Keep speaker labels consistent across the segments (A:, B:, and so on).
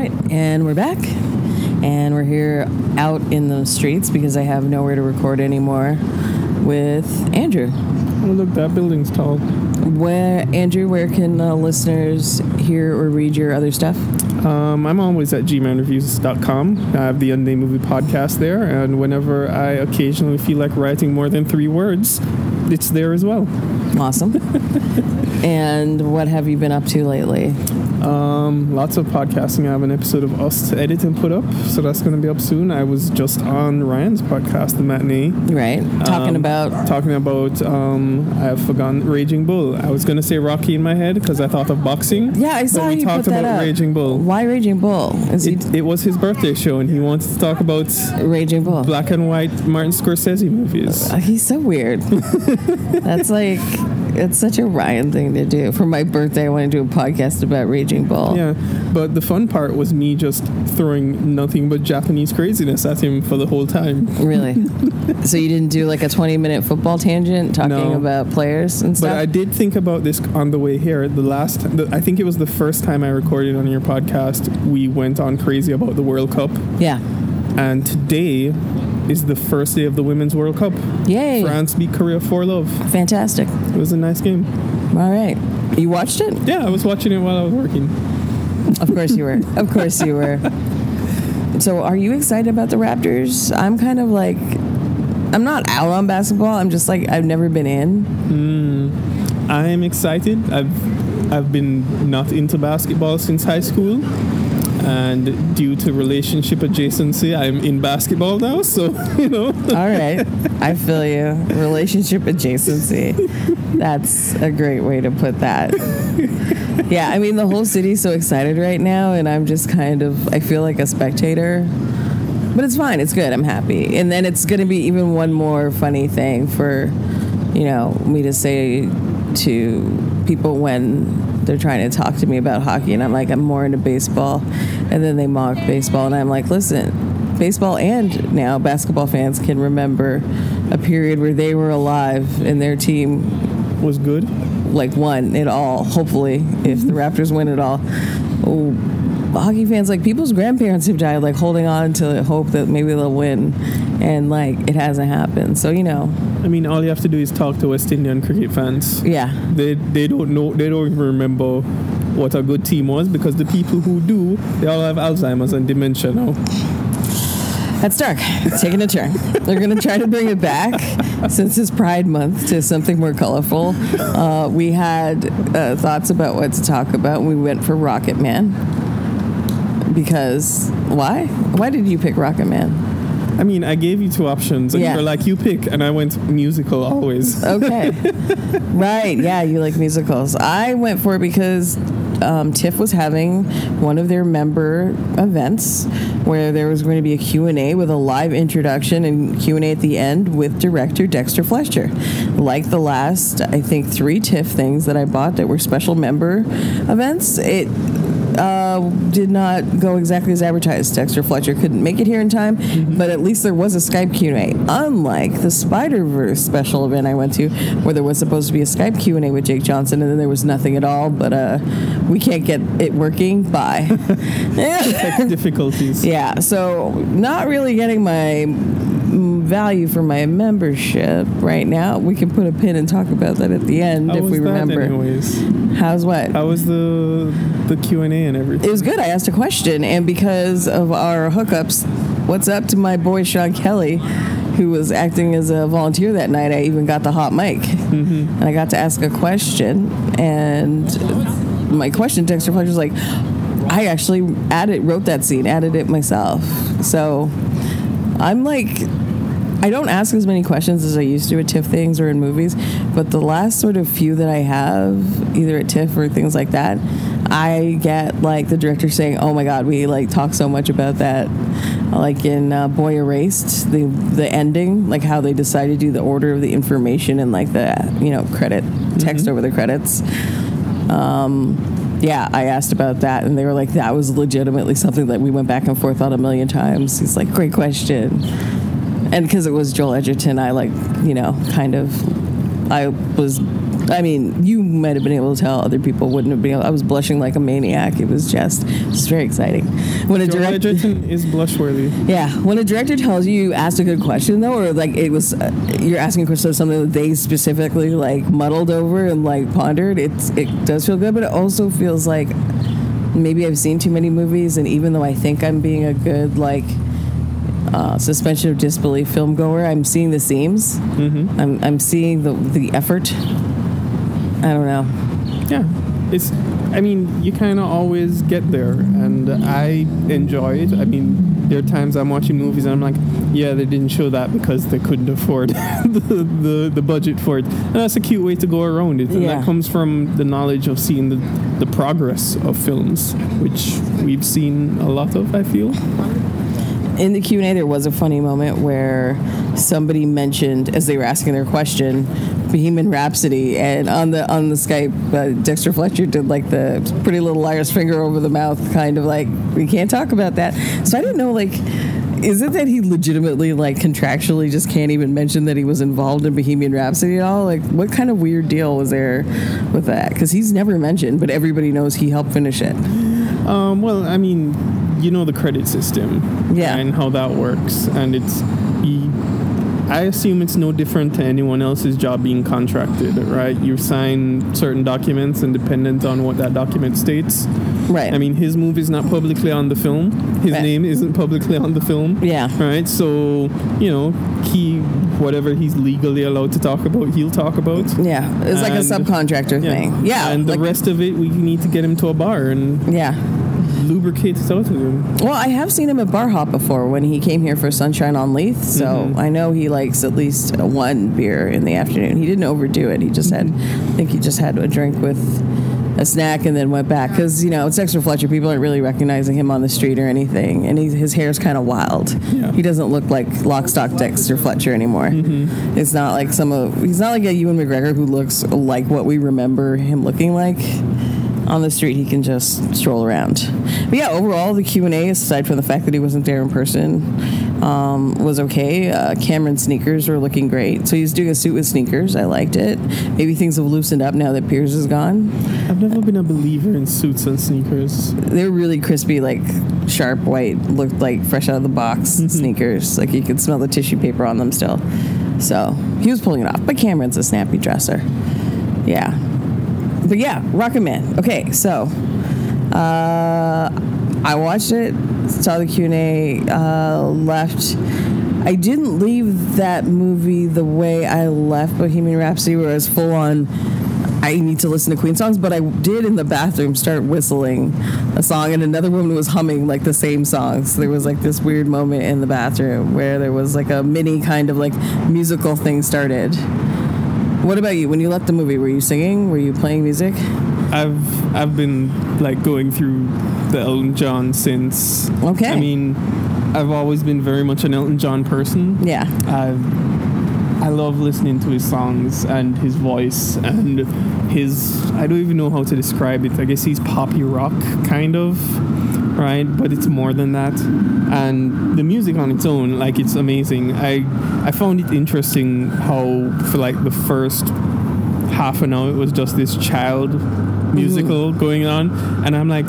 A: right, and we're back. And we're here out in the streets because I have nowhere to record anymore with Andrew.
B: Oh, look, that building's tall.
A: Where, Andrew, where can uh, listeners hear or read your other stuff?
B: Um, I'm always at gmanreviews.com. I have the Unnamed Movie podcast there, and whenever I occasionally feel like writing more than three words, it's there as well.
A: Awesome. and what have you been up to lately?
B: Um, lots of podcasting. I have an episode of Us to edit and put up, so that's going to be up soon. I was just on Ryan's podcast, The Matinee.
A: Right. Talking
B: Um,
A: about.
B: Talking about, um, I've forgotten Raging Bull. I was going to say Rocky in my head because I thought of boxing.
A: Yeah, I saw
B: but we talked about
A: up.
B: Raging Bull.
A: Why Raging Bull? Is he
B: It, it was his birthday show, and he wanted to talk about
A: Raging Bull?
B: black and white Martin Scorsese movies.
A: Uh, He's so weird. That's like, it's such a Ryan thing to do. For my birthday, I want to do a podcast about Raging Bull.
B: Yeah, but the fun part was me just throwing nothing but Japanese craziness at him for the whole time.
A: Really? so you didn't do like a 20 minute football tangent talking
B: No.
A: about players and stuff? But?
B: I did think about this on the way here. The last, the, I think it was the first time I recorded on your podcast, we went on crazy about the World Cup.
A: yeah.
B: And today is the first day of the Women's World Cup.
A: Yay.
B: France beat Korea 4 love.
A: Fantastic.
B: It was a nice game.
A: All right. You watched it?
B: Yeah, I was watching it while I was working.
A: Of course you were. Of course you were. So are you excited about the Raptors? I'm kind of like, I'm not out on basketball. I'm just like, I've never been in. Hmm.
B: I am excited. I've I've been not into basketball since high school, and due to relationship adjacency, I'm in basketball now. So you know,
A: All right. I feel you. Relationship adjacency. That's a great way to put that. Yeah, I mean, the whole city's so excited right now, and I'm just kind of, I feel like a spectator. But it's fine. It's good. I'm happy. And then it's going to be even one more funny thing for, you know, me to say to people when they're trying to talk to me about hockey, and I'm like, I'm more into baseball. And then they mock baseball, and I'm like, listen, baseball and now basketball fans can remember a period where they were alive and their team
B: was good.
A: like won it all. Hopefully, if the mm-hmm. Raptors win it all, oh, hockey fans like people's grandparents have died, like holding on to the hope that maybe they'll win, and like it hasn't happened. So you know,
B: I mean, all you have to do is talk to West Indian cricket fans.
A: yeah,
B: They they don't know. They don't even remember what a good team was because the people who do, they all have Alzheimer's and dementia now.
A: that's dark. It's taking a turn. They're gonna try to bring it back since it's Pride Month to something more colorful. Uh, we had uh, thoughts about what to talk about. We went for Rocket Man because why? Why did you pick Rocket Man?
B: I mean, I gave you two options, and
A: Yeah.
B: you were like, "You pick," and I went musical always.
A: Okay. right. Yeah, you like musicals. I went for it because um, TIFF was having one of their member events where there was going to be a Q&A with a live introduction and Q&A at the end with director Dexter Fletcher. Like the last, I think, three TIFF things that I bought that were special member events, it uh, did not go exactly as advertised. Dexter Fletcher couldn't make it here in time, but at least there was a Skype Q&A. Unlike the Spider-Verse special event I went to, where there was supposed to be a Skype Q&A with Jake Johnson, and then there was nothing at all. But uh, we can't get it working. Bye.
B: Tech difficulties.
A: yeah, so not really getting my value for my membership right now. We can put a pin and talk about that at the end
B: How
A: if we remember.
B: anyways?
A: How's what?
B: How was the the Q and A and everything?
A: It was good. I asked a question, and because of our hookups, what's up to my boy Sean Kelly, who was acting as a volunteer that night? I even got the hot mic, mm-hmm. and I got to ask a question. And my question, Dexter Fletcher was like, I actually added, wrote that scene, added it myself. So I'm like. I don't ask as many questions as I used to at TIFF things or in movies, but the last sort of few that I have, either at TIFF or things like that, I get like the director saying, "Oh my God, we like talk so much about that." Like in uh, Boy Erased, the the ending, like how they decide to do the order of the information and like the you know credit text over the credits. Um, yeah, I asked about that, and they were like, "That was legitimately something that we went back and forth on a million times." He's like, "Great question." And because it was Joel Edgerton, I like, you know, kind of, I was I mean, you might have been able to tell. Other people wouldn't have been. Able, I was blushing like a maniac. It was just, just very exciting. When a
B: Joel
A: director,
B: Edgerton is blushworthy.
A: yeah, when a director tells you you asked a good question though, or like it was, uh, you're asking a question of something that they specifically like muddled over and like pondered. It's it does feel good, but it also feels like maybe I've seen too many movies, and even though I think I'm being a good like uh, suspension of disbelief film goer, I'm seeing the seams.
B: Mm-hmm.
A: I'm I'm seeing the the effort. I don't know.
B: Yeah, it's. I mean, you kind of always get there, and I enjoy it. I mean, there are times I'm watching movies and I'm like, yeah, they didn't show that because they couldn't afford the, the the budget for it, and that's a cute way to go around it. And
A: Yeah.
B: that comes from the knowledge of seeing the the progress of films, which we've seen a lot of. I feel.
A: In the Q&A there was a funny moment where somebody mentioned as they were asking their question Bohemian Rhapsody and on the on the Skype uh, Dexter Fletcher did like the pretty little liar's finger over the mouth kind of like we can't talk about that. So I didn't know like is it that he legitimately like contractually just can't even mention that he was involved in Bohemian Rhapsody at all? Like what kind of weird deal was there with that? Because he's never mentioned but everybody knows he helped finish it.
B: Um, well, I mean, you know the credit system,
A: Yeah.
B: and how that works, and it's. I assume it's no different to anyone else's job being contracted, right? You sign certain documents, and dependent on what that document states.
A: right
B: I mean, his movie's not publicly on the film. His
A: Right.
B: name isn't publicly on the film.
A: Yeah.
B: Right. So you know, he whatever he's legally allowed to talk about, he'll talk about.
A: yeah it's like a
B: And-
A: subcontractor thing yeah
B: And the
A: like-
B: rest of it, we need to get him to a bar and
A: yeah
B: it out of him.
A: Well, I have seen him at Bar Hop before when he came here for Sunshine on Leith, so
B: Mm-hmm.
A: I know he likes at least one beer in the afternoon. He didn't overdo it. He just had, I think he just had a drink with a snack and then went back because you know it's Dexter Fletcher. People aren't really recognizing him on the street or anything, and he, his hair's kind of wild.
B: Yeah.
A: He doesn't look like Lock Stock Dexter Fletcher anymore.
B: Mm-hmm.
A: It's not like some of. He's not like a Ewan McGregor who looks like what we remember him looking like on the street he can just stroll around. But yeah overall the q&a aside from the fact that he wasn't there in person um, was okay. Uh, cameron's sneakers were looking great. So he's doing a suit with sneakers. I liked it. Maybe things have loosened up now that Piers is gone.
B: I've never been a believer in suits and sneakers.
A: They're really crispy like sharp white looked like fresh out of the box sneakers. Like you could smell the tissue paper on them still. So he was pulling it off. But cameron's a snappy dresser. Yeah but yeah rocket man okay so uh, I watched it, saw the Q and A, uh, left. I didn't leave that movie the way I left Bohemian Rhapsody, where I was full on. I need to listen to Queen songs, but I did in the bathroom start whistling a song, and another woman was humming like the same song. So There was like this weird moment in the bathroom where there was like a mini kind of like musical thing started. What about you? When you left the movie, were you singing? Were you playing music?
B: I've I've been like going through the Elton John since.
A: Okay.
B: I mean, I've always been very much an Elton John person.
A: Yeah.
B: I've I love listening to his songs and his voice and his I don't even know how to describe it. I guess he's poppy rock kind of, right? But it's more than that. And the music on its own, like it's amazing. I I found it interesting how for like the first half an hour it was just this child musical going on and I'm like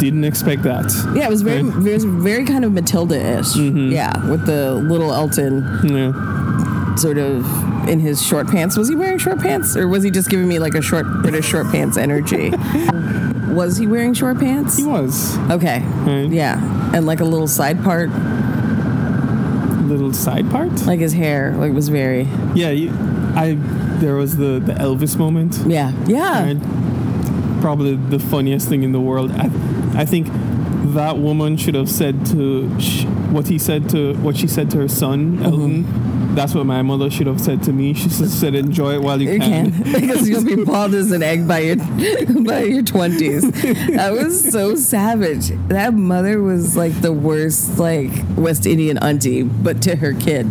B: didn't expect that.
A: Yeah, it was very,
B: Right.
A: very, very kind of Matilda-ish.
B: Mm-hmm.
A: Yeah, with the little Elton
B: Yeah.
A: Sort of in his short pants. Was he wearing short pants, or was he just giving me like a short British short pants energy? was he wearing short pants?
B: He was.
A: Okay.
B: Right.
A: Yeah, and like a little side part,
B: Little side part.
A: like his hair, like was very.
B: Yeah, you, I there was the the Elvis moment.
A: Yeah. Yeah.
B: Right? Probably the funniest thing in the world. I, I think that woman should have said to sh- what he said to what she said to her son mm-hmm. Elton. That's what my mother should have said to me. She said, "Enjoy it while you,
A: You
B: can."
A: can because you'll be bald as an egg by your by your twenties. That was so savage. That mother was like the worst, like West Indian auntie, but to her kid,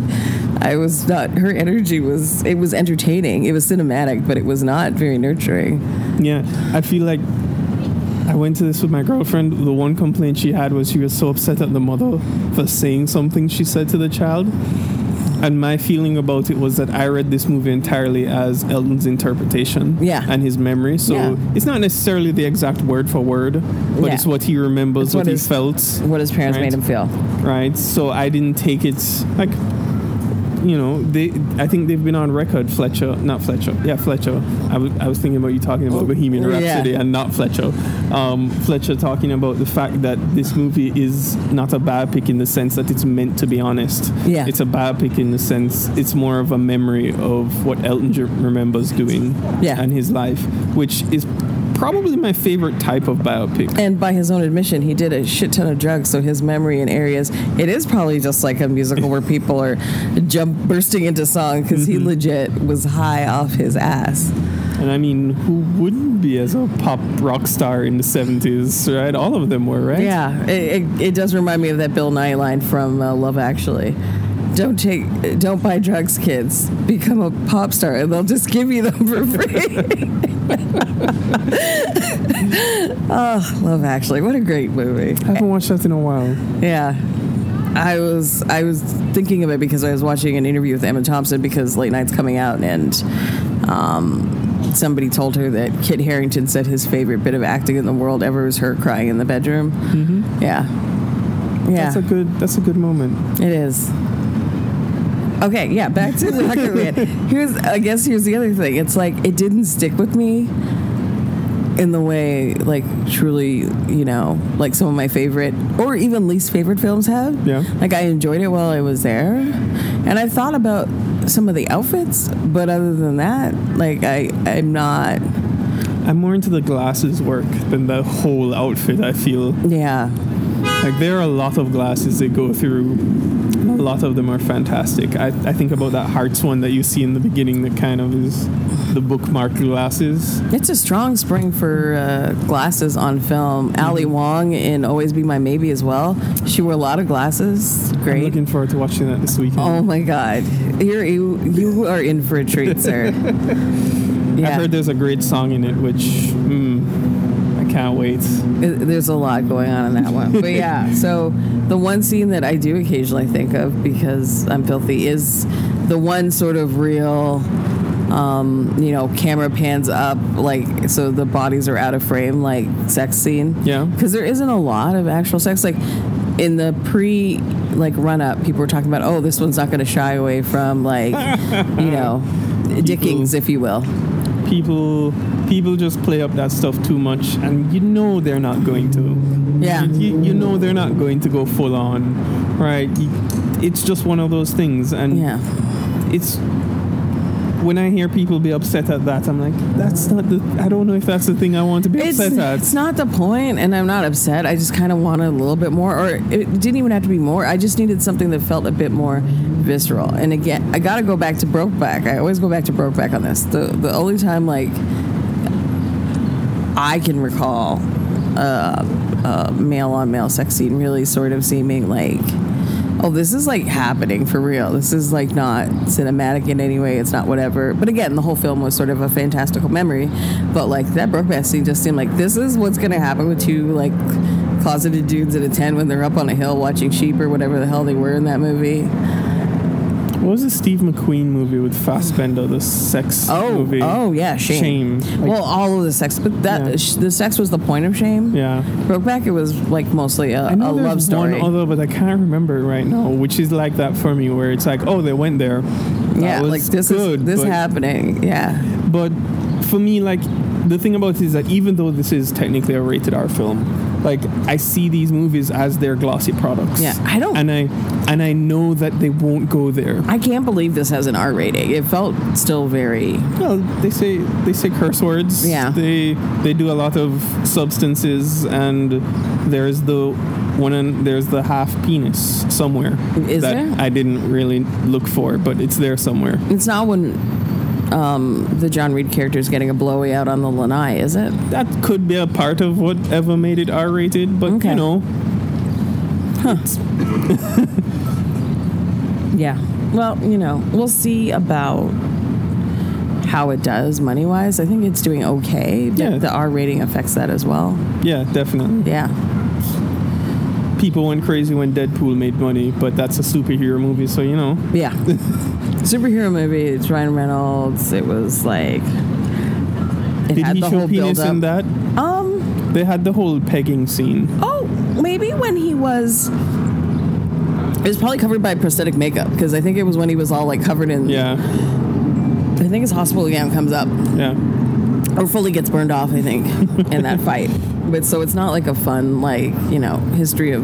A: I was not. Her energy was it was entertaining. It was cinematic, but it was not very nurturing.
B: Yeah, I feel like I went to this with my girlfriend. The one complaint she had was she was so upset at the mother for saying something she said to the child. And my feeling about it was that I read this movie entirely as Elton's interpretation
A: Yeah.
B: and his memory. So
A: Yeah.
B: it's not necessarily the exact word for word, but
A: Yeah.
B: it's what he remembers,
A: It's
B: what,
A: what
B: he felt,
A: What his parents
B: Right.
A: made him feel.
B: right? So I didn't take it like you know, they. I think they've been on record. Fletcher, not Fletcher. Yeah, Fletcher. I was, I was thinking about you talking about Bohemian
A: Oh, yeah.
B: Rhapsody and not Fletcher. Um, Fletcher talking about the fact that this movie is not a biopic in the sense that it's meant to be honest.
A: Yeah.
B: It's a biopic in the sense it's more of a memory of what Elton remembers doing.
A: Yeah.
B: And his life, which is probably my favorite type of biopic.
A: And by his own admission, he did a shit ton of drugs, so his memory in areas it is probably just like a musical where people are jump bursting into song because he
B: Mm-hmm.
A: legit was high off his ass.
B: And I mean, who wouldn't be as a pop rock star in the 70s, right? All of them were, right?
A: Yeah, it, it, it does remind me of that Bill Nighy line from uh, Love Actually. Don't take, don't buy drugs, kids. Become a pop star, and they'll just give you them for free. oh, Love Actually, what a great movie.
B: I haven't watched that in a while.
A: Yeah. I was I was thinking of it because I was watching an interview with Emma Thompson because Late Night's coming out and um, somebody told her that Kit Harington said his favorite bit of acting in the world ever was her crying in the bedroom. Mm-hmm. Yeah, yeah,
B: That's a good. That's a good moment.
A: it is. Okay, yeah, back to the Rocket Man. Here's I guess here's the other thing. It's like it didn't stick with me in the way like truly, you know, like some of my favorite or even least favorite films have.
B: Yeah.
A: Like I enjoyed it while I was there. And I thought about some of the outfits, but other than that, like I I'm not
B: I'm more into the glasses work than the whole outfit. I feel
A: yeah.
B: like there are a lot of glasses they go through. A lot of them are fantastic. I, I think about that Hearts one that you see in the beginning that kind of is the bookmark glasses.
A: It's a strong spring for uh, glasses on film. Ali Wong in Always Be My Maybe as well. She wore a lot of glasses.
B: I'm
A: Great.
B: looking forward to watching that this weekend.
A: Oh my God, you're you, you are in for a treat, sir.
B: I
A: Yeah,
B: heard there's a great song in it, which mm, can't wait.
A: It- there's a lot going on in that one. But yeah, so the one scene that I do occasionally think of because I'm filthy is the one sort of real. Um, you know, camera pans up, like so the bodies are out of frame, like sex scene.
B: Yeah.
A: because there isn't a lot of actual sex. Like in the pre, like run up, people were talking about, oh, this one's not going to shy away from like, you know, dickings, if you will.
B: people people just play up that stuff too much and you know they're not going to
A: Yeah.
B: you, you know they're not going to go full on right it's just one of those things and
A: Yeah.
B: it's when I hear people be upset at that, I'm like, that's not the. I don't know if that's the thing I want to be
A: It's,
B: upset at.
A: it's not the point, and I'm not upset. I just kind of wanted a little bit more, or it didn't even have to be more. I just needed something that felt a bit more visceral. And again, I got to go back to Brokeback. I always go back to Brokeback on this. The the only time like I can recall uh, uh, male on male sex scene really sort of seeming like. Oh, this is like happening for real. This is like not cinematic in any way. It's not whatever. But again, the whole film was sort of a fantastical memory. But like that Brokeback scene just seemed like this is what's gonna happen with two like closeted dudes at a tent when they're up on a hill watching sheep or whatever the hell they were in that movie.
B: What was the Steve McQueen movie with Fassbender, the sex
A: Oh,
B: movie?
A: oh yeah, shame.
B: Shame. Like-
A: well, all of the sex, but that
B: Yeah.
A: sh- the sex was the point of shame.
B: Yeah.
A: Brokeback, it was like mostly a,
B: I
A: a
B: know there's
A: love story.
B: one other, but I can't remember it right now, which is like that for me, where it's like, oh, they went there. That
A: yeah, like this
B: good,
A: is this
B: but,
A: happening. Yeah,
B: But for me, like, the thing about it is that even though this is technically a rated R film, like I see these movies as their glossy products.
A: Yeah, I don't-
B: and I and I know that they won't go there.
A: I can't believe this has an R rating. It felt still very.
B: Well, they say they say curse words.
A: Yeah.
B: They they do a lot of substances, and there's the one and there's the half penis somewhere
A: Is
B: that
A: there?
B: I didn't really look for, but it's there somewhere.
A: It's not when um, the John Reid character is getting a blowy out on the lanai, is it?
B: That could be a part of whatever made it R rated, but
A: Okay.
B: you know, Huh.
A: Yeah. Well, you know, we'll see about how it does money wise. I think it's doing okay. but
B: Yeah.
A: The R rating affects that as well.
B: yeah, definitely.
A: Yeah.
B: People went crazy when Deadpool made money, but that's a superhero movie, so you know.
A: Yeah. Superhero movie, it's Ryan Reynolds. It was like. It
B: Did
A: had
B: he
A: the
B: show penis in that?
A: Um,
B: They had the whole pegging scene.
A: oh, maybe when he was. It was probably covered by prosthetic makeup because I think it was when he was all like covered in.
B: Yeah,
A: I think his hospital gown comes up
B: yeah.
A: or fully gets burned off. I think in that fight. But so it's not like a fun like you know history of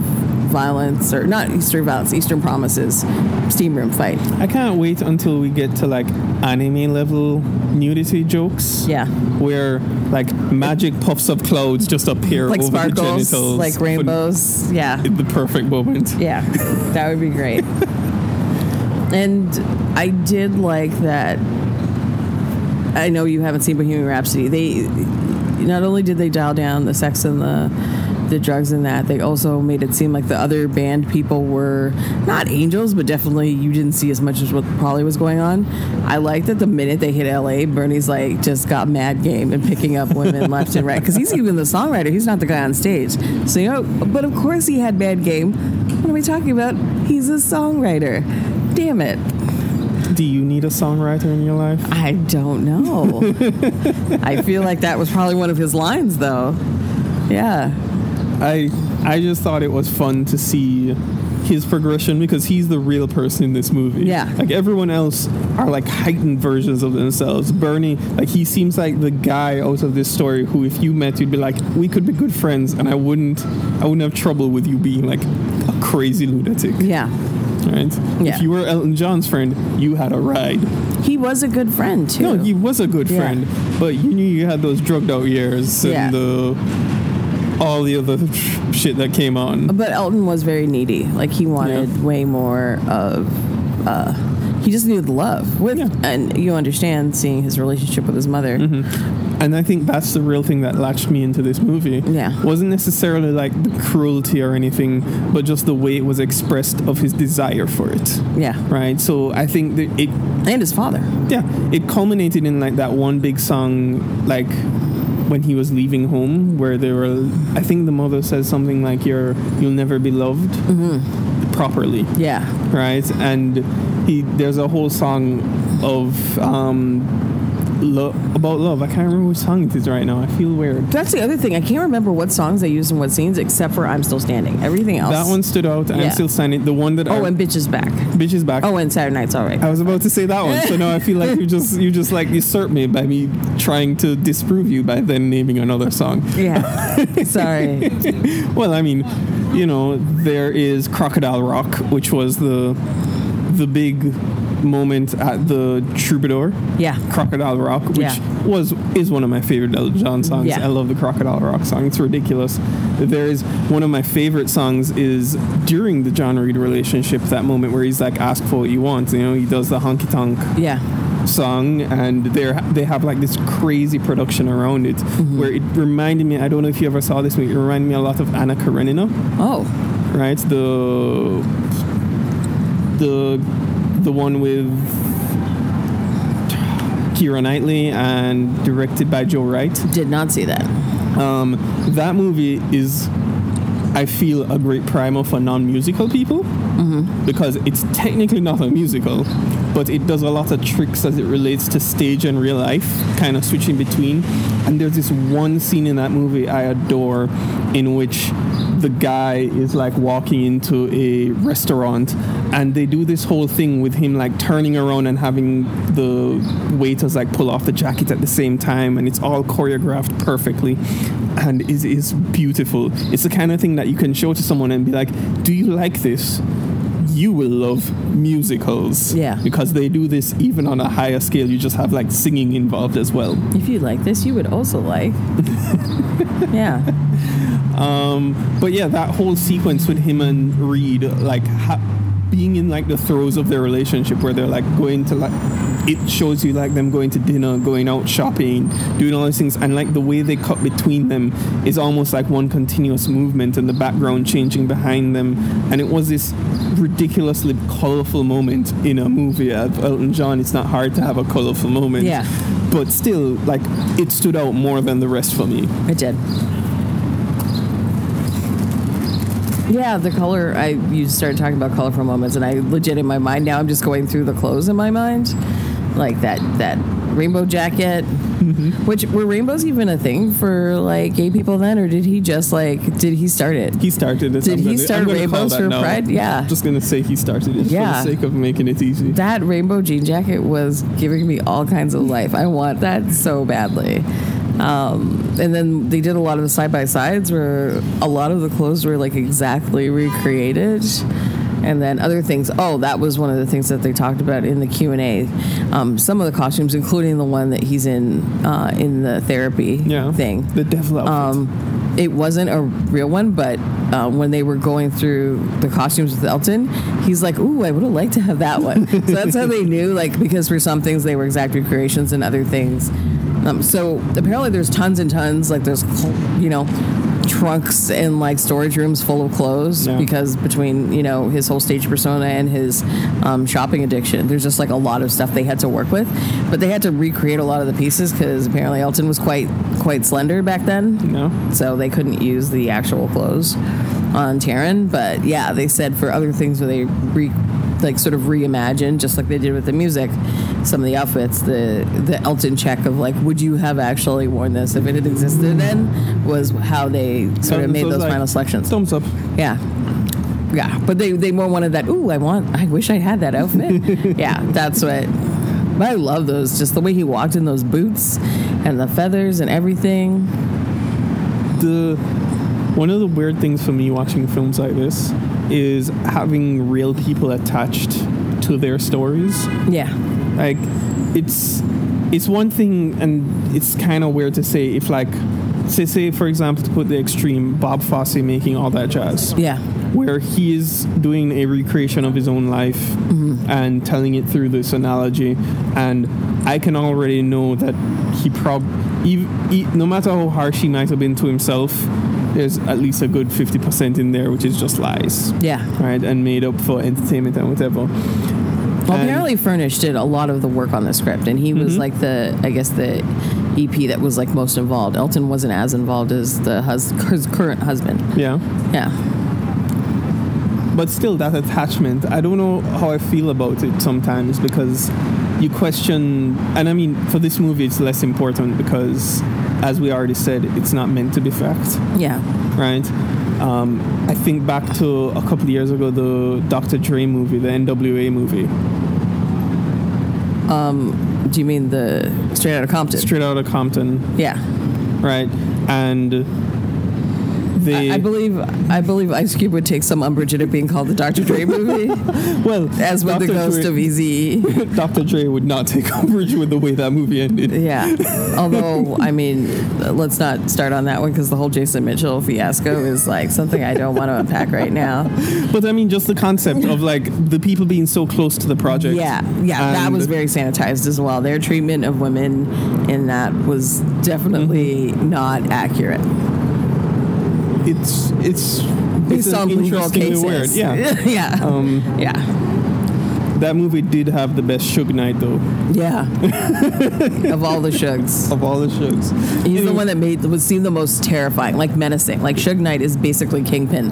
A: violence or not history of violence, Eastern Promises, steam room fight.
B: I can't wait until we get to like anime level nudity jokes.
A: Yeah.
B: Where like magic puffs of clouds just appear
A: Like
B: over the
A: sparkles,
B: genitals.
A: like rainbows. Yeah.
B: The perfect moment.
A: Yeah, that would be great. and I did like that. I know you haven't seen Bohemian Rhapsody. They not only did they dial down the sex and the the drugs and that, they also made it seem like the other band people were not angels, but definitely you didn't see as much as what probably was going on. I like that the minute they hit LA, Bernie's like just got mad game and picking up women left and right because he's even the songwriter. He's not the guy on stage. So you know, but of course he had bad game. What are we talking about? He's a songwriter. Damn it.
B: Do you need a songwriter in your life?
A: I don't know. I feel like that was probably one of his lines, though. Yeah.
B: I I just thought it was fun to see his progression because he's the real person in this movie.
A: Yeah.
B: Like everyone else are like heightened versions of themselves. Bernie, like he seems like the guy out of this story who if you met you'd be like, we could be good friends and I wouldn't I wouldn't have trouble with you being like a crazy lunatic.
A: Yeah.
B: Right?
A: Yeah.
B: If you were Elton John's friend, you had a ride.
A: He was a good friend, too.
B: No, he was a good
A: Yeah.
B: friend, but you knew you had those drugged out years
A: Yeah.
B: and the all the other shit that came on.
A: but Elton was very needy. Like, he wanted
B: Yeah.
A: way more of. Uh, he just needed love with,
B: Yeah.
A: and you understand seeing his relationship with his mother.
B: And I think that's the real thing that latched me into this movie.
A: Yeah.
B: Wasn't necessarily like the cruelty or anything, but just the way it was expressed of his desire for it.
A: Yeah,
B: Right? So I think that it
A: and his father.
B: yeah, it culminated in like that one big song like when he was leaving home where they were I think the mother says something like you're you'll never be loved properly
A: Yeah,
B: right? And he there's a whole song of um, lo- about love. I can't remember which song it is right now. I feel weird.
A: that's the other thing. I can't remember what songs they used in what scenes, except for "I'm Still Standing." Everything else.
B: That one stood out. And
A: I'm
B: still standing. The one that
A: Oh,
B: I,
A: and "Bitches Back."
B: Bitches back.
A: Oh, and Saturday Night's All Right.
B: I was about to say that one, so now I feel like you just you just like usurped me by me trying to disprove you by then naming another song.
A: Yeah. Sorry.
B: Well, I mean, you know, there is Crocodile Rock, which was the the big moment at the Troubadour.
A: Yeah.
B: Crocodile Rock, which
A: Yeah.
B: was is one of my favorite Elton John songs.
A: Yeah.
B: I love the Crocodile Rock song. It's ridiculous. There is one of my favorite songs is during the John Reid relationship. That moment where he's like, "Ask for what you want." You know, he does the honky tonk
A: Yeah.
B: song, and they they have like this crazy production around it,
A: Mm-hmm.
B: where it reminded me. I don't know if you ever saw this movie. It reminded me a lot of Anna Karenina
A: Oh.
B: right? The the the one with Keira Knightley and directed by Joe Wright.
A: Did not see that.
B: Um, that movie is, I feel, a great primer for non-musical people because it's technically not a musical, but it does a lot of tricks as it relates to stage and real life, kind of switching between. And there's this one scene in that movie I adore, in which the guy is like walking into a restaurant and they do this whole thing with him like turning around and having the waiters like pull off the jacket at the same time. And it's all choreographed perfectly. And is is beautiful. It's the kind of thing that you can show to someone and be like do you like this? You will love musicals.
A: Yeah.
B: because they do this even on a higher scale. You just have like singing involved as well.
A: If you like this, you would also like. yeah.
B: Um, but yeah, that whole sequence with him and Reid, like ha- being in like the throes of their relationship, where they're like going to like, it shows you like them going to dinner, going out shopping, doing all these things, and like the way they cut between them is almost like one continuous movement, and the background changing behind them, and it was this ridiculously colorful moment in a movie of Elton John. It's not hard to have a colorful moment,
A: Yeah.
B: but still, like it stood out more than the rest for me.
A: I did. Yeah, the color. I you started talking about colorful moments, and I legit in my mind now. I'm just going through the clothes in my mind, like that that rainbow jacket.
B: Mm-hmm.
A: Which were rainbows even a thing for like gay people then, or did he just like did he start it?
B: He started it.
A: Did he start
B: I'm gonna call
A: rainbows for
B: now.
A: Pride? Yeah.
B: I'm just gonna say he started it
A: Yeah.
B: for the sake of making it easy.
A: that rainbow jean jacket was giving me all kinds of life. I want that so badly. Um, and then they did a lot of the side by sides where a lot of the clothes were like exactly recreated. And then other things. Oh, that was one of the things that they talked about in the Q and A. Um, some of the costumes, including the one that he's in uh, in the therapy
B: yeah.
A: thing.
B: The devil.
A: Um, it wasn't a real one, but uh, when they were going through the costumes with Elton, he's like, "Ooh, I would have liked to have that one." so that's how they knew, like, because for some things they were exact recreations, and other things. Um, so apparently, there's tons and tons, like there's, you know, trunks and like storage rooms full of clothes
B: Yeah.
A: because between you know his whole stage persona and his um, shopping addiction, there's just like a lot of stuff they had to work with, but they had to recreate a lot of the pieces because apparently Elton was quite quite slender back then
B: no.
A: so they couldn't use the actual clothes on Taron. But yeah, they said for other things where they re, like sort of reimagined, just like they did with the music, some of the outfits, the the Elton check of like, would you have actually worn this if it had existed then, was how they sort
B: So-
A: of made those
B: like,
A: final selections.
B: Thumbs up.
A: Yeah. Yeah, but they, they more wanted that. Ooh, I want. I wish I had that outfit. yeah, that's what. But I love those. Just the way he walked in those boots, and the feathers and everything.
B: the one of the weird things for me watching films like this is having real people attached to their stories.
A: Yeah.
B: Like it's it's one thing and it's kind of weird to say if like say say for example to put the extreme Bob Fosse making all that jazz
A: Yeah.
B: where he is doing a recreation of his own life mm-hmm. and telling it through this analogy and i can already know that he prob he, he, no matter how harsh he might have been to himself there's at least a good 50% in there which is just lies
A: Yeah.
B: right and made up for entertainment and whatever
A: Well,
B: And-
A: apparently Furnish did a lot of the work on the script, and he was
B: Mhm.
A: like the, I guess the EP that was like most involved. Elton wasn't as involved as the hus- his current husband.
B: yeah
A: Yeah.
B: but still that attachment i don't know how i feel about it sometimes because you question and i mean for this movie it's less important because as we already said it's not meant to be fact
A: Yeah.
B: right um, i think back to a couple of years ago the dr dre movie the nwa movie
A: Um, do you mean the Straight Outta Compton?
B: straight out of compton
A: yeah.
B: right and they
A: I, I believe I believe Ice Cube would take some umbrage at it being called the Dr. Dre movie,
B: well
A: as with the
B: Dr.
A: ghost
B: Dre-
A: of Easy.
B: dr dre would not take umbrage with the way that movie ended
A: Yeah. Although, I mean, let's not start on that one because the whole Jason Mitchell fiasco is like something I don't want to unpack right now.
B: But I mean, just the concept of like the people being so close to the project.
A: Yeah, yeah, that was very sanitized as well. Their treatment of women in that was definitely
B: Mm-hmm.
A: not accurate.
B: It's it's
A: Based
B: it's
A: on
B: interestingly
A: cases.
B: weird. Yeah.
A: yeah.
B: Um,
A: yeah.
B: that movie did have the best Suge Knight though
A: Yeah. of all the Shugs.
B: of all the Shugs.
A: He's the one that made would seem the most terrifying, like menacing. Like Suge Knight is basically Kingpin,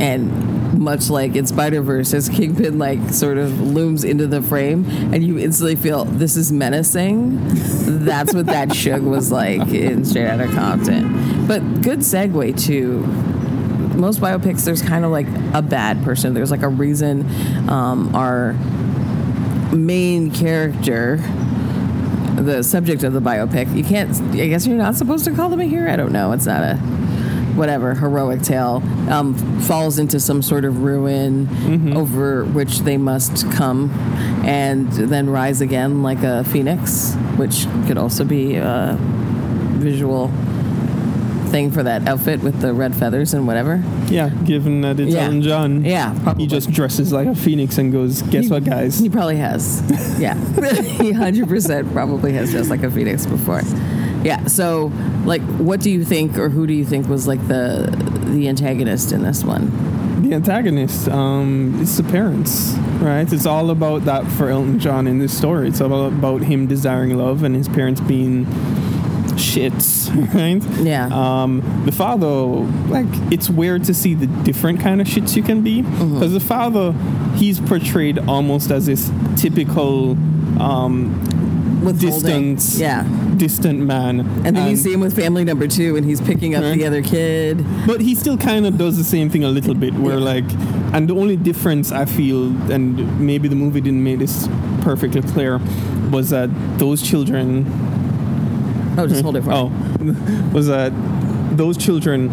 A: and much like in Spider Verse, as Kingpin like sort of looms into the frame, and you instantly feel this is menacing. That's what that Suge was like in Straight Outta Compton. But good segue to most biopics. There's kind of like a bad person. There's like a reason um, our main character the subject of the biopic. You can't. I guess you're not supposed to call them a hero. I don't know. It's not a whatever heroic tale. Um, falls into some sort of ruin over which they must come, and then rise again like a phoenix, which could also be a visual thing for that outfit with the red feathers and whatever.
B: Yeah, given that it's
A: Yeah.
B: Elton John.
A: Yeah, probably.
B: He just dresses like a phoenix and goes, "Guess what, guys?
A: He probably has. Yeah. he 100% probably has dressed like a phoenix before. Yeah. So, like, what do you think, or who do you think was like the the antagonist in this one?
B: The antagonist, um, it's the parents, right? It's all about that for Elton John in this story. It's all about him desiring love and his parents being shits, right?
A: Yeah.
B: Um, the father, like, it's weird to see the different kind of shits you can be.
A: Mm-hmm.
B: Because the father, he's portrayed almost as this typical um, distant,
A: Yeah.
B: distant man.
A: And then you see him with family number two, and he's picking up
B: Right.
A: the other kid.
B: But he still kind of does the same thing a little bit, where
A: Yeah.
B: like, and the only difference I feel, and maybe the movie didn't make this perfectly clear, was that those children,
A: Oh, just hold it for me.
B: oh, was that those children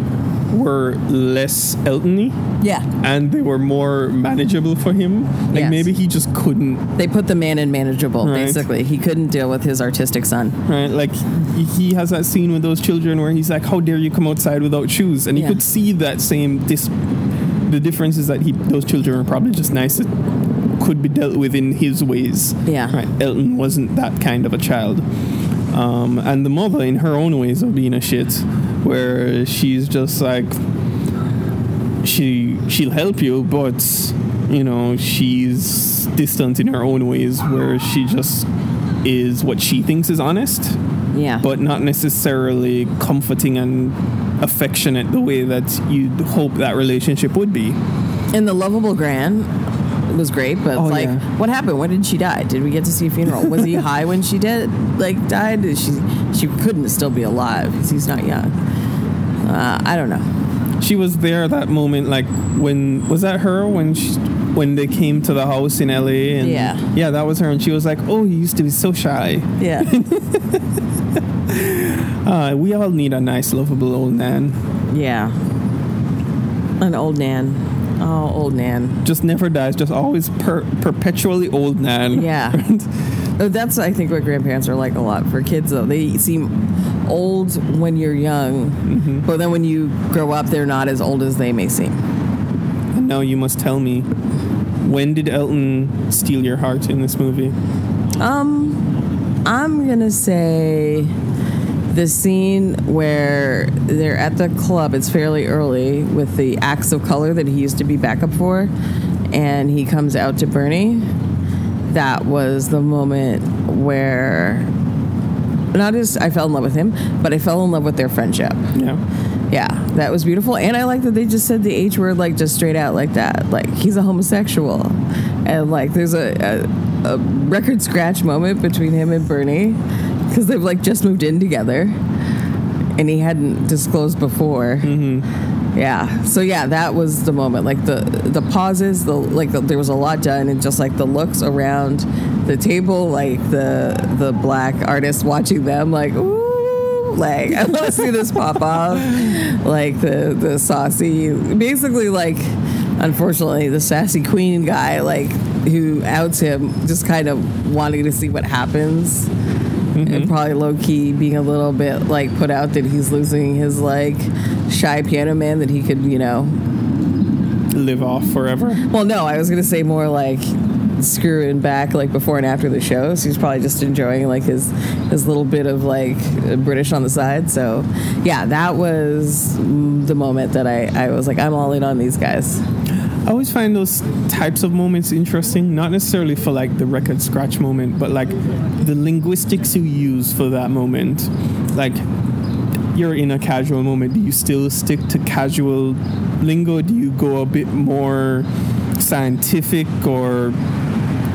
B: were less Elton-y
A: Yeah.
B: and they were more manageable for him. Like
A: Yes.
B: maybe he just couldn't,
A: They put the man in manageable,
B: Right.
A: basically. He couldn't deal with his artistic son.
B: right? Like he- he has that scene with those children where he's like, "How dare you come outside without shoes?" And you
A: Yeah.
B: could see that same dis- the difference is that he those children are probably just nice could be dealt with in his ways.
A: Yeah.
B: Right. Elton wasn't that kind of a child. Um, and the mother, in her own ways of being a shit, where she's just like, she she'll help you, but you know she's distant in her own ways, where she just is what she thinks is honest,
A: Yeah.
B: but not necessarily comforting and affectionate the way that you'd hope that relationship would be.
A: and the lovable Gran was great, but
B: Oh,
A: like,
B: yeah.
A: what happened? When did she die? Did we get to see a funeral? Was he high when she did? Like, died? Is She she couldn't still be alive because he's not young. Uh, I don't know.
B: She was there that moment, like when was that her when she, when they came to the house in LA and
A: Yeah.
B: yeah, that was her, and she was like, "Oh, he used to be so shy."
A: Yeah.
B: Uh, we all need a nice, lovable old man.
A: yeah. An old Nan. Oh, old Nan.
B: Just never dies. Just always per- perpetually old nan.
A: Yeah. Oh, That's I think what grandparents are like a lot for kids though. They seem old when you're young,
B: Mm-hmm.
A: but then when you grow up, they're not as old as they may seem.
B: And now you must tell me, when did Elton steal your heart in this movie?
A: Um, I'm gonna say the scene where they're at the club. It's fairly early with the acts of color that he used to be backup for, and he comes out to Bernie. That was the moment where not just I fell in love with him, but I fell in love with their friendship.
B: Yeah.
A: Yeah, that was beautiful, and I like that they just said the H word like just straight out like that. Like he's a homosexual, and like there's a, a, a record scratch moment between him and Bernie because they've like just moved in together, and he hadn't disclosed before. Mm-hmm. Yeah, so yeah, that was the moment. Like the the pauses, the like the, there was a lot done, and just like the looks around the table, like the the black artist watching them, like ooh like I want to see this pop off, like the the saucy, basically like, unfortunately the sassy queen guy like who outs him, just kind of wanting to see what happens, Mm-hmm. and probably low key being a little bit like put out that he's losing his like shy piano man that he could you know.
B: Live off forever.
A: Well, no, I was gonna say more like screwing back like before and after the show. So he's probably just enjoying like his his little bit of like British on the side. So yeah, that was the moment that I I was like I'm all in on these guys.
B: I always find those types of moments interesting, not necessarily for like the record scratch moment, but like the linguistics you use for that moment. Like you're in a casual moment, do you still stick to casual lingo? Do you go a bit more scientific or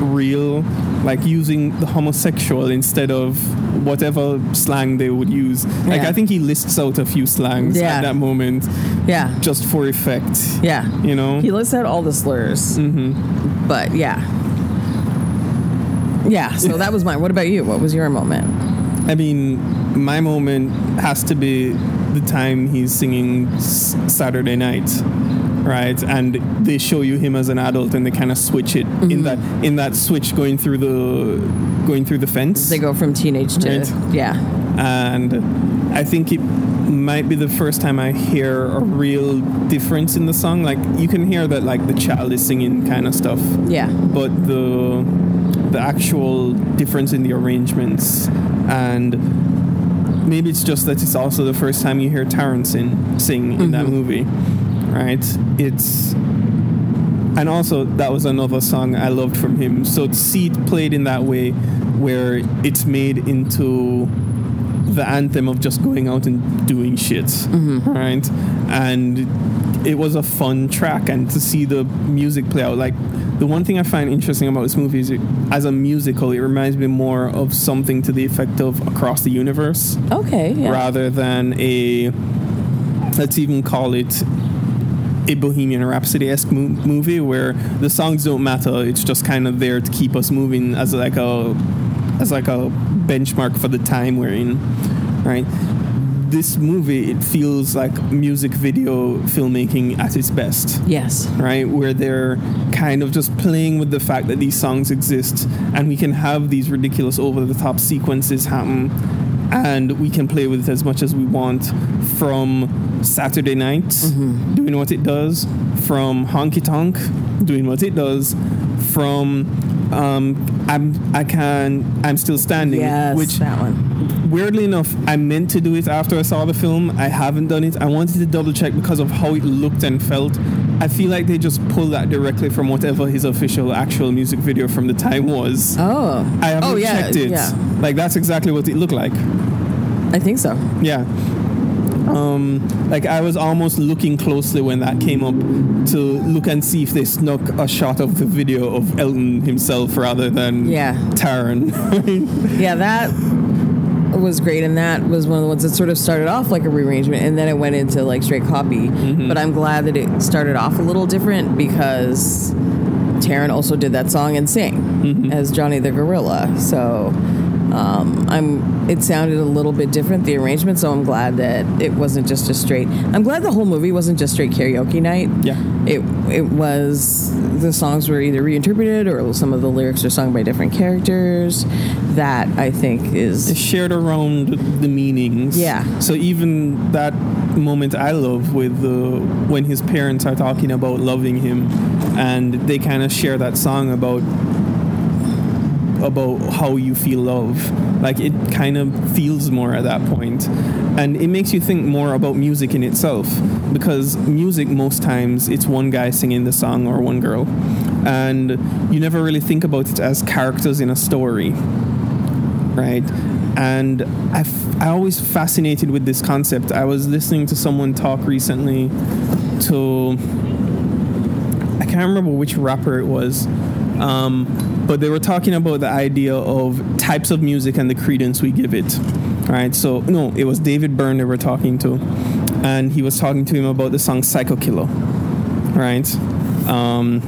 B: real? Like using the homosexual instead of whatever slang they would use. Like
A: Yeah.
B: I think he lists out a few slangs
A: Yeah.
B: at that moment
A: Yeah,
B: just for effect.
A: yeah.
B: You know?
A: He lists out all the slurs. Mm-hmm. But yeah. Yeah, so that was mine. What about you? What was your moment?
B: I mean, my moment has to be the time he's singing S- Saturday Night, right? And they show you him as an adult, and they kind of switch it
A: Mm-hmm.
B: in that in that switch going through the going through the fence.
A: They go from teenage to
B: Right.
A: yeah.
B: and I think it might be the first time I hear a real difference in the song. Like you can hear that like the child is singing kind of stuff,
A: Yeah.
B: but the the actual difference in the arrangements and maybe it's just that it's also the first time you hear Taron sing, sing in that mm-hmm. movie right it's and also that was another song I loved from him so to see it played in that way where it's made into the anthem of just going out and doing shit, mm-hmm. right? And it was a fun track, and to see the music play out, like the one thing I find interesting about this movie is, it, as a musical, it reminds me more of something to the effect of Across the Universe,
A: Okay. Yeah.
B: rather than a let's even call it a Bohemian Rhapsody esque mo- movie where the songs don't matter. It's just kind of there to keep us moving as like a as like a benchmark for the time we're in, right? This movie it feels like music video filmmaking at its best
A: Yes.
B: right? Where they're kind of just playing with the fact that these songs exist and we can have these ridiculous over the top sequences happen and we can play with it as much as we want from Saturday Night doing what it does, from Honky Tonk doing what it does, from um, I'm I can I'm still standing,
A: Yes.
B: which
A: that one.
B: weirdly enough, I meant to do it after I saw the film. I haven't done it. I wanted to double check because of how it looked and felt. I feel like they just pulled that directly from whatever his official actual music video from the time was.
A: Oh.
B: I haven't
A: oh yeah.
B: checked it.
A: Yeah.
B: Like that's exactly what it looked like.
A: I think so.
B: Yeah. Um, like I was almost looking closely when that came up to look and see if they snuck a shot of the video of Elton himself rather than
A: Yeah.
B: Taron.
A: Yeah, that was great, and that was one of the ones that sort of started off like a rearrangement, and then it went into like straight copy.
B: Mm-hmm.
A: But I'm glad that it started off a little different because Taron also did that song and sang
B: Mm-hmm.
A: as Johnny the Gorilla. So um, I'm. It sounded a little bit different the arrangement, so I'm glad that it wasn't just a straight. I'm glad the whole movie wasn't just straight karaoke night.
B: Yeah.
A: It it was the songs were either reinterpreted or some of the lyrics are sung by different characters. That I think is
B: shared around the meanings.
A: Yeah.
B: So even that moment I love with the when his parents are talking about loving him, and they kind of share that song about about how you feel love. Like it kind of feels more at that point, and it makes you think more about music in itself because music most times it's one guy singing the song or one girl, and you never really think about it as characters in a story right? And I, f- I always fascinated with this concept. I was listening to someone talk recently to I can't remember which rapper it was, um, but they were talking about the idea of types of music and the credence we give it. Right. So no, it was David Byrne they were talking to, and he was talking to him about the song Psycho Killer. Right. Um,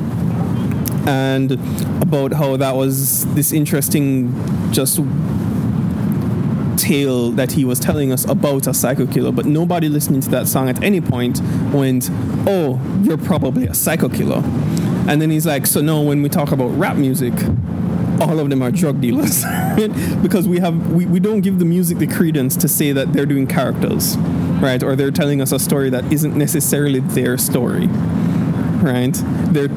B: and about how that was this interesting just tale that he was telling us about a psycho killer, but nobody listening to that song at any point went, "Oh, you're probably a psycho killer." And then he's like, "So no, when we talk about rap music, all of them are drug dealers because we have we, we don't give the music the credence to say that they're doing characters, right? Or they're telling us a story that isn't necessarily their story, right? They're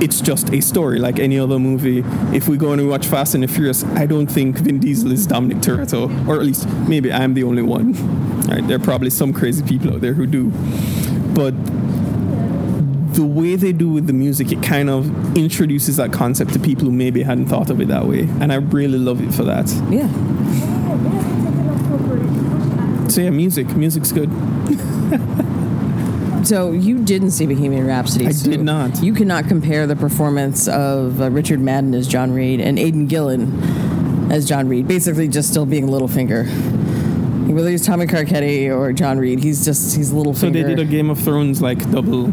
B: it's just a story like any other movie. If we go and we watch Fast and the Furious, I don't think Vin Diesel is Dominic Toretto, or at least maybe I'm the only one. Right? There are probably some crazy people out there who do, but the way they do with the music, it kind of introduces that concept to people who maybe hadn't thought of it that way, and I really love it for that.
A: yeah.
B: So yeah, music, music's good.
A: So you didn't see Bohemian Rhapsody.
B: I
A: so
B: did not.
A: You cannot compare the performance of uh, Richard Madden as John Reid and Aidan Gillen as John Reid. Basically, just still being Littlefinger. Whether he's Tommy Carcetti or John Reid, he's just he's a little
B: So they did a Game of Thrones like double.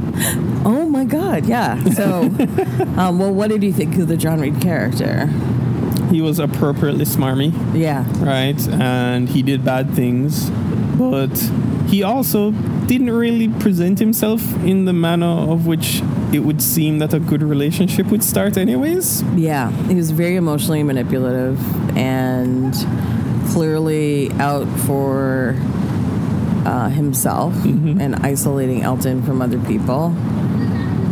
A: oh my God! Yeah. So, um, well, what did you think of the John Reid character?
B: He was appropriately smarmy.
A: Yeah.
B: right? And he did bad things, but he also didn't really present himself in the manner of which it would seem that a good relationship would start, anyways.
A: Yeah, he was very emotionally manipulative and clearly out for uh, himself and isolating Elton from other people.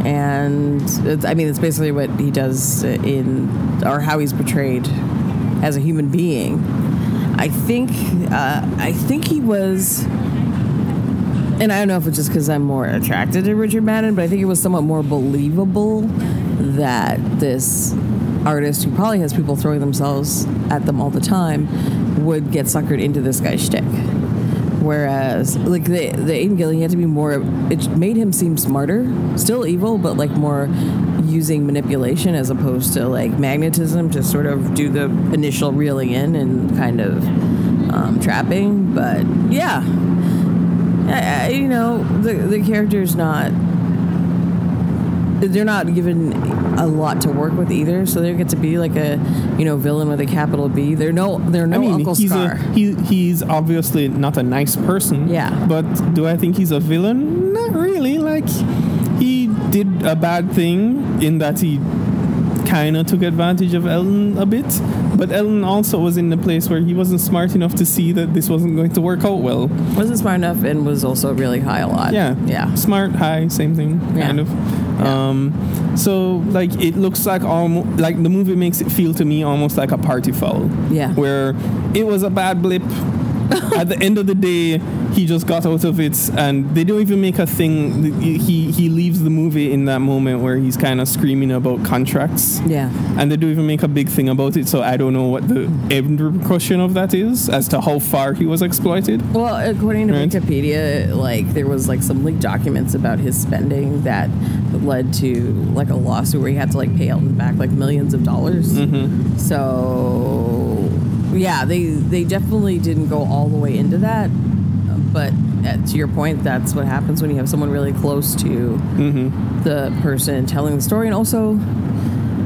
A: And it's, I mean, it's basically what he does in, or how he's portrayed as a human being. I think, uh, I think he was and I don't know if it's just because I'm more attracted to Richard Madden, but I think it was somewhat more believable that this artist, who probably has people throwing themselves at them all the time, would get suckered into this guy's shtick. Whereas, like the the Aidan Gillen, had to be more. It made him seem smarter, still evil, but like more using manipulation as opposed to like magnetism to sort of do the initial reeling in and kind of um, trapping. But yeah, I, I, you know, the the character's not. They're not given a lot to work with either, so they get to be like a, you know, villain with a capital B. They're no, they're no
B: I mean,
A: Uncle
B: he's
A: Scar.
B: a, he, he's obviously not a nice person.
A: Yeah.
B: But do I think he's a villain? Not really. Like, he did a bad thing in that he kind of took advantage of Elton a bit. But Elton also was in a place where he wasn't smart enough to see that this wasn't going to work out well.
A: wasn't smart enough and was also really high a lot.
B: Yeah.
A: yeah.
B: Smart, high, same thing,
A: Yeah.
B: kind of.
A: Yeah.
B: Um, so like it looks like almost like the movie makes it feel to me almost like a party foul.
A: Yeah.
B: Where it was a bad blip. At the end of the day, he just got out of it, and they don't even make a thing. He he leaves the movie in that moment where he's kind of screaming about contracts,
A: Yeah.
B: and they don't even make a big thing about it. So I don't know what the end repercussion of that is as to how far he was exploited.
A: Well, according to
B: Right.
A: Wikipedia, like there was like some leaked documents about his spending that led to like a lawsuit where he had to like pay out Elton back like millions of dollars.
B: Mm-hmm.
A: So yeah, they they definitely didn't go all the way into that. But uh, to your point, that's what happens when you have someone really close to
B: Mm-hmm.
A: the person telling the story, and also.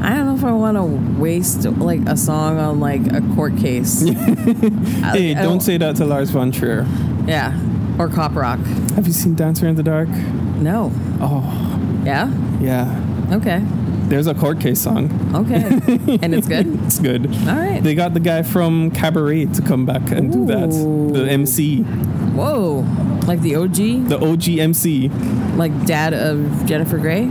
A: I don't know if I want to waste like a song on like a court case. I-
B: Hey,
A: I
B: don't say that to Lars von Trier.
A: Yeah, or cop rock.
B: Have you seen Dancer in the Dark?
A: No.
B: Oh,
A: Yeah.
B: yeah.
A: Okay.
B: There's a court case song.
A: Okay. and it's good.
B: It's good.
A: All right.
B: They got the guy from Cabaret to come back and do that. The MC,
A: Whoa. Like the OG,
B: the OG MC.
A: like dad of Jennifer Grey.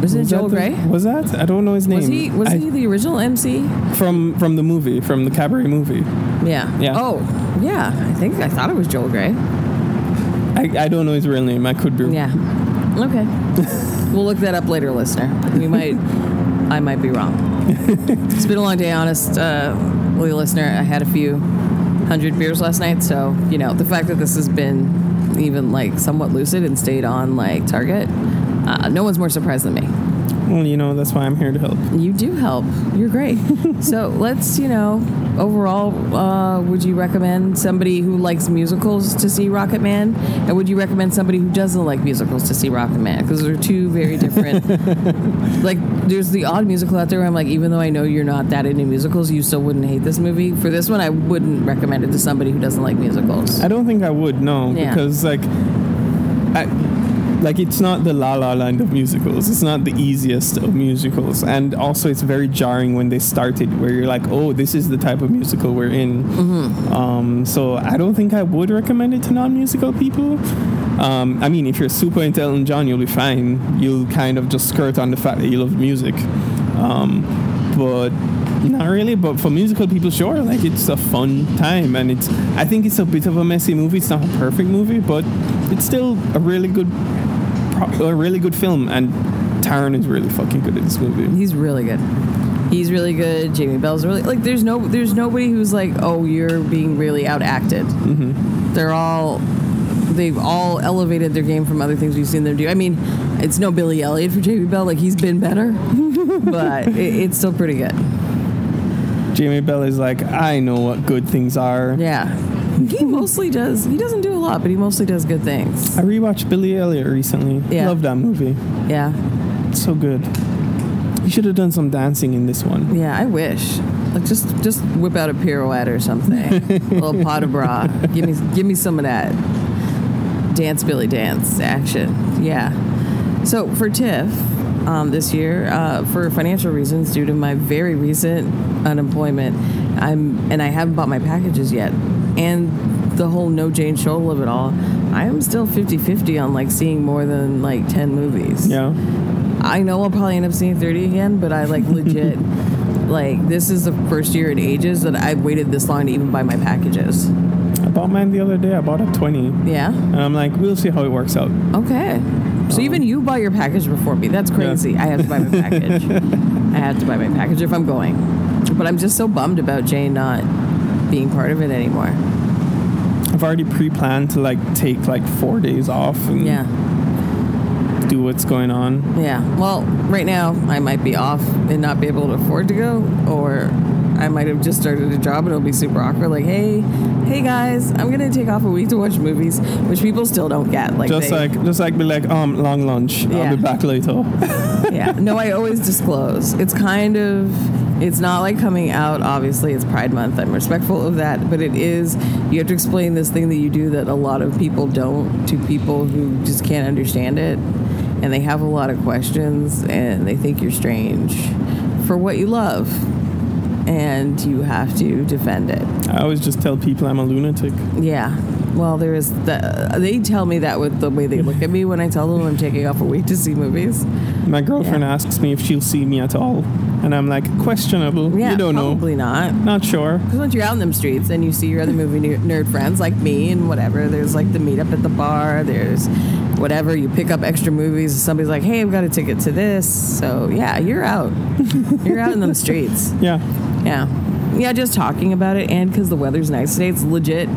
A: Was it Joel Grey?
B: Was that? I don't know his name.
A: Was he was
B: I-
A: he the original MC?
B: from from the movie, from the Cabaret movie?
A: Yeah.
B: Yeah.
A: Oh, yeah. I think I thought it was Joel Grey.
B: I, I don't know his real name. I could be.
A: Yeah. Okay. we'll look that up later, listener. We might. I might be wrong. it's been a long day, honest. Uh, listener, I had a few hundred beers last night, so you know the fact that this has been even like somewhat lucid and stayed on like target. Uh, no one's more surprised than me.
B: Well, you know that's why I'm here to help.
A: You do help. You're great. so let's, you know, overall, uh, would you recommend somebody who likes musicals to see Rocket Man? And would you recommend somebody who doesn't like musicals to see Rocket Man? Because they're two very different. like, there's the odd musical out there where I'm like, even though I know you're not that into musicals, you still wouldn't hate this movie. For this one, I wouldn't recommend it to somebody who doesn't like musicals.
B: I don't think I would no
A: Yeah.
B: because like, I, like it's not the La La Land of musicals. It's not the easiest of musicals, and also it's very jarring when they started, where you're like, oh, this is the type of musical we're in.
A: Mm-hmm.
B: Um, so I don't think I would recommend it to non-musical people. Um, I mean, if you're super into Elton John, you'll be fine. You'll kind of just skirt on the fact that you love music. Um, but not really. But for musical people, sure, like it's a fun time, and it's. I think it's a bit of a messy movie. It's not a perfect movie, but it's still a really good, pro- a really good film. And Taron is really fucking good in this movie.
A: He's really good. He's really good. Jamie Bell's really like. There's no. There's nobody who's like, oh, you're being really outacted.
B: Mm-hmm.
A: They're all. They've all elevated their game from other things we've seen them do. I mean, it's no Billy Elliot for Jamie Bell. Like he's been better, but it, it's still pretty good.
B: Jamie Bell is like, I know what good things are.
A: Yeah. He mostly does. He doesn't do a lot, but he mostly does good things.
B: I rewatched Billy Elliot recently.
A: Yeah.
B: Love that movie.
A: Yeah.
B: It's so good. You should have done some dancing in this one.
A: Yeah. I wish. Like just just whip out a pirouette or something. a little port de bras. Give me give me some of that. Dance Billy Dance action. Yeah. So for TIFF um, this year, uh, for financial reasons, due to my very recent unemployment, I'm and I haven't bought my packages yet, and the whole no Jane Schoettle of it all. I am still 50-50 on like seeing more than like 10 movies.
B: Yeah.
A: I know I'll probably end up seeing 30 again, but I like legit like this is the first year in ages that I've waited this long to even buy my packages.
B: I bought mine the other day. I bought a 20.
A: Yeah?
B: And I'm like, we'll see how it works out.
A: Okay. So um, even you buy your package before me. That's crazy. I have to buy my package. I have to buy my package if I'm going. But I'm just so bummed about Jane not being part of it anymore.
B: I've already pre-planned to like take like four days off and
A: Yeah.
B: do what's going on.
A: Yeah. Well, right now I might be off and not be able to afford to go, or I might have just started a job and it'll be super awkward. Like, hey, hey guys, I'm gonna take off a week to watch movies, which people still don't get. Like,
B: just
A: they-
B: like just like be like, um, long lunch.
A: Yeah.
B: I'll be back later.
A: yeah. No, I always disclose. It's kind of. It's not like coming out. Obviously, it's Pride Month. I'm respectful of that, but it is. You have to explain this thing that you do that a lot of people don't to people who just can't understand it, and they have a lot of questions and they think you're strange for what you love, and you have to defend it.
B: I always just tell people I'm a lunatic.
A: Yeah. Well, there is the, they tell me that with the way they look at me when I tell them I'm taking off a week to see movies.
B: My girlfriend
A: Yeah.
B: asks me if she'll see me at all, and I'm like, questionable.
A: Yeah,
B: you don't know.
A: probably not.
B: Not sure.
A: Because once you're out in them streets and you see your other movie nerd friends like me and whatever, there's like the meetup at the bar, there's whatever, you pick up extra movies, somebody's like, hey, I've got a ticket to this. So yeah, you're out. you're out in them streets.
B: Yeah.
A: Yeah. Yeah, just talking about it and because the weather's nice today, it's legit.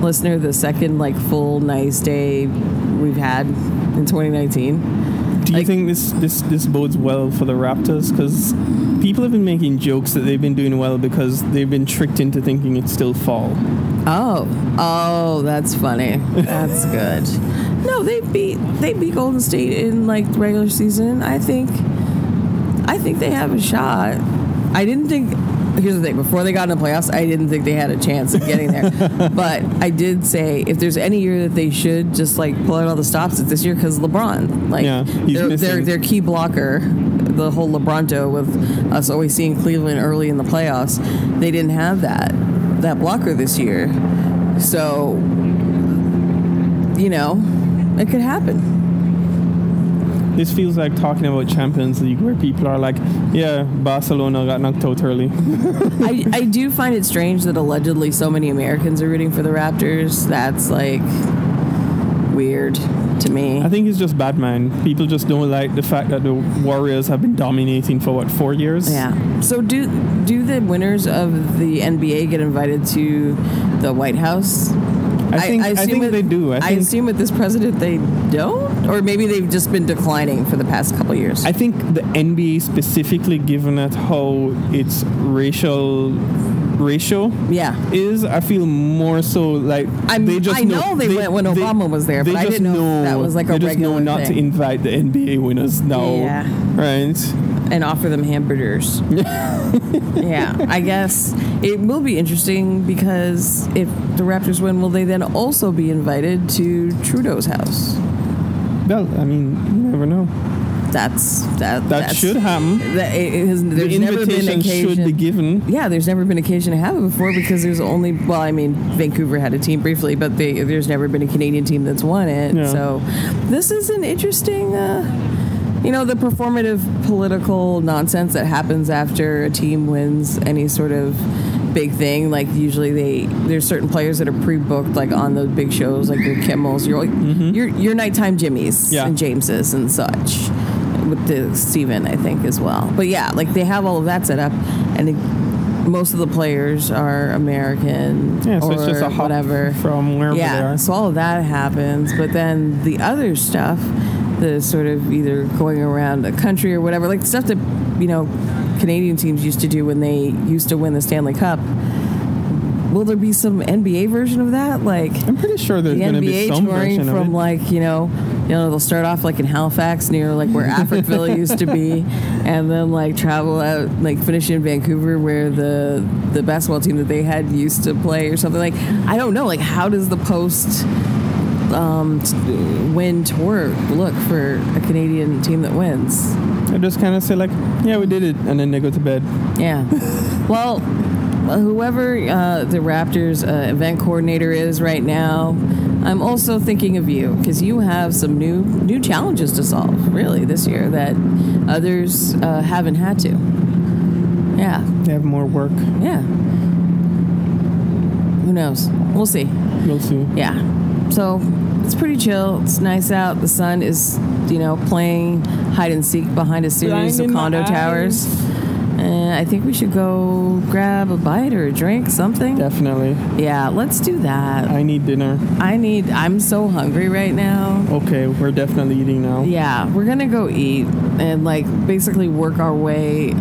A: Listener, the second like full nice day we've had in 2019.
B: Do you
A: Like-
B: think this, this, this bodes well for the Raptors? Because people have been making jokes that they've been doing well because they've been tricked into thinking it's still fall.
A: Oh, oh, that's funny. That's good. No, they beat they beat Golden State in like the regular season. I think, I think they have a shot. I didn't think. Here's the thing: before they got in the playoffs, I didn't think they had a chance of getting there. but I did say if there's any year that they should just like pull out all the stops, it's this year because LeBron. Like
B: Yeah,
A: their
B: missing.
A: their key blocker, the whole LeBronto with us always seeing Cleveland early in the playoffs, they didn't have that that blocker this year. So, you know, it could happen.
B: This feels like talking about Champions League where people are like, yeah, Barcelona got knocked out early.
A: I, I do find it strange that allegedly so many Americans are rooting for the Raptors. That's like weird to me.
B: I think it's just bad mind. People just don't like the fact that the Warriors have been dominating for what, four years?
A: Yeah. So do do the winners of the NBA get invited to the White House?
B: I think I,
A: assume
B: think
A: with-
B: they do. I
A: I, assume with this president they don't, or maybe they've just been declining for the past couple years.
B: I think the NBA specifically, given at how its racial ratio
A: yeah.
B: is, I feel more so like
A: I'm,
B: they just
A: I know, they, went when Obama was there,
B: they
A: but I didn't know, if that was like a
B: they just
A: regular
B: know not
A: thing.
B: to invite the NBA winners now,
A: Yeah.
B: right?
A: And offer them hamburgers. yeah, I guess it will be interesting because if the Raptors win, will they then also be invited to Trudeau's house?
B: Well, I mean, you never know.
A: That's that.
B: That
A: that's,
B: should happen.
A: That it, has, there's
B: the
A: never been
B: invitation
A: occasion.
B: should be given.
A: yeah, there's never been occasion to have it before because there's only well, I mean, Vancouver had a team briefly, but they, there's never been a Canadian team that's won it.
B: Yeah.
A: So this is an interesting. Uh, you know the performative political nonsense that happens after a team wins any sort of big thing. Like usually they there's certain players that are pre-booked like on those big shows like your Kimmels, your your your nighttime Jimmys
B: Mm-hmm. Yeah.
A: and Jameses and such. With the Steven, I think as well. But yeah, like they have all of that set up, and it, most of the players are American
B: Yeah, so
A: or
B: it's just a hop
A: whatever
B: from wherever they
A: yeah,
B: are.
A: so all of that happens, but then the other stuff, the sort of either going around the country or whatever, like stuff that you know Canadian teams used to do when they used to win the Stanley Cup. Will there be some NBA version of that? Like
B: I'm pretty sure there's
A: the
B: going to be some version
A: from
B: of it.
A: like you know, you know they'll start off like in Halifax near like where Africville used to be, and then like travel out like finish in Vancouver where the the basketball team that they had used to play or something like I don't know like how does the post um, t- win tour look for a Canadian team that wins?
B: I just kind of say like, yeah, we did it, and then they go to bed.
A: Yeah. well, whoever uh, the Raptors uh, event coordinator is right now, I'm also thinking of you because you have some new new challenges to solve, really, this year that others uh, haven't had to. Yeah.
B: They have more work.
A: Yeah. Who knows? We'll see.
B: We'll see.
A: Yeah. So it's pretty chill. It's nice out. The sun is, you know, playing hide and seek behind a series of
B: Blinding my
A: condo towers. And I think we should go grab a bite or a drink, something.
B: Definitely.
A: Yeah, let's do that.
B: I need dinner.
A: I need. I'm so hungry right now.
B: Okay, we're definitely eating now.
A: Yeah, we're gonna go eat and like basically work our way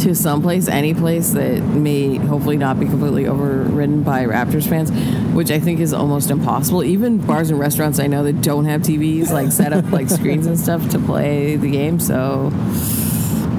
A: to someplace, any place that may hopefully not be completely overridden by Raptors fans, which I think is almost impossible. Even bars and restaurants I know that don't have TVs like set up like screens and stuff to play the game. So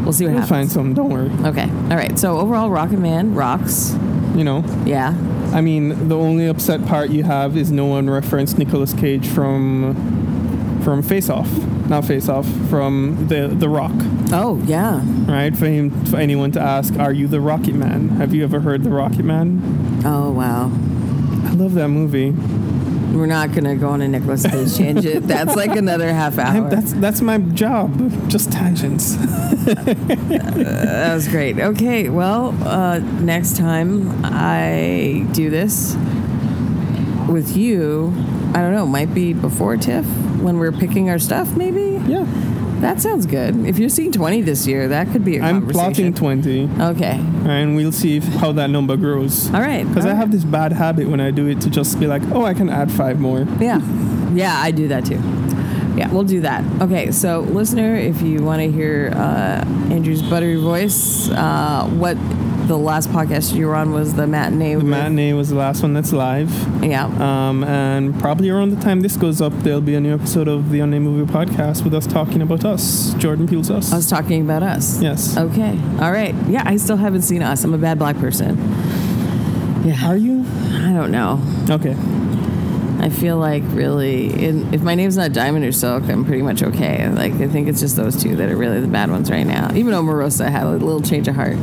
A: we'll see what
B: We'll
A: happens.
B: find some. Don't worry.
A: Okay, all right. So overall, Rocket Man rocks.
B: You know,
A: Yeah.
B: I mean, the only upset part you have is no one referenced Nicolas Cage from from Face Off, not Face Off, from the the Rock,
A: Oh yeah.
B: right? For him, for anyone to ask, "Are you the Rocket Man?" Have you ever heard the Rocket Man?
A: Oh wow.
B: I love that movie.
A: We're not gonna go on a Nicolas Cage tangent. That's like another half hour.
B: I'm, that's that's my job, just tangents.
A: That was great. Okay, well, uh, next time I do this with you, I don't know, might be before TIFF when we're picking our stuff, maybe?
B: yeah,
A: That sounds good. If you're seeing 20 this year, that could be a
B: I'm plotting twenty,
A: Okay.
B: and we'll see if, how that number grows.
A: All right.
B: Because I
A: right.
B: have this bad habit when I do it to just be like, oh, I can add five more.
A: Yeah. Yeah, I do that too. Yeah, we'll do that. Okay, so listener, if you want to hear uh, Andrew's buttery voice, uh, what the last podcast you were on was the matinee.
B: The matinee was the last one that's live.
A: Yeah.
B: Um, and probably around the time this goes up, there'll be a new episode of the Unnamed Movie Podcast with us talking about us. Jordan Peele's Us.
A: I was talking about us.
B: Yes.
A: Okay. All right. Yeah, I still haven't seen us. I'm a bad black person. Yeah.
B: Are you?
A: I don't know.
B: Okay.
A: I feel like really, in, if my name's not Diamond or Silk, I'm pretty much okay. Like I think it's just those two that are really the bad ones right now. Even Omarosa had a little change of heart.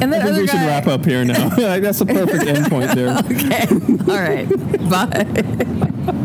A: And then
B: I think we should wrap up here now. That's a perfect endpoint there.
A: Okay. All right. Bye.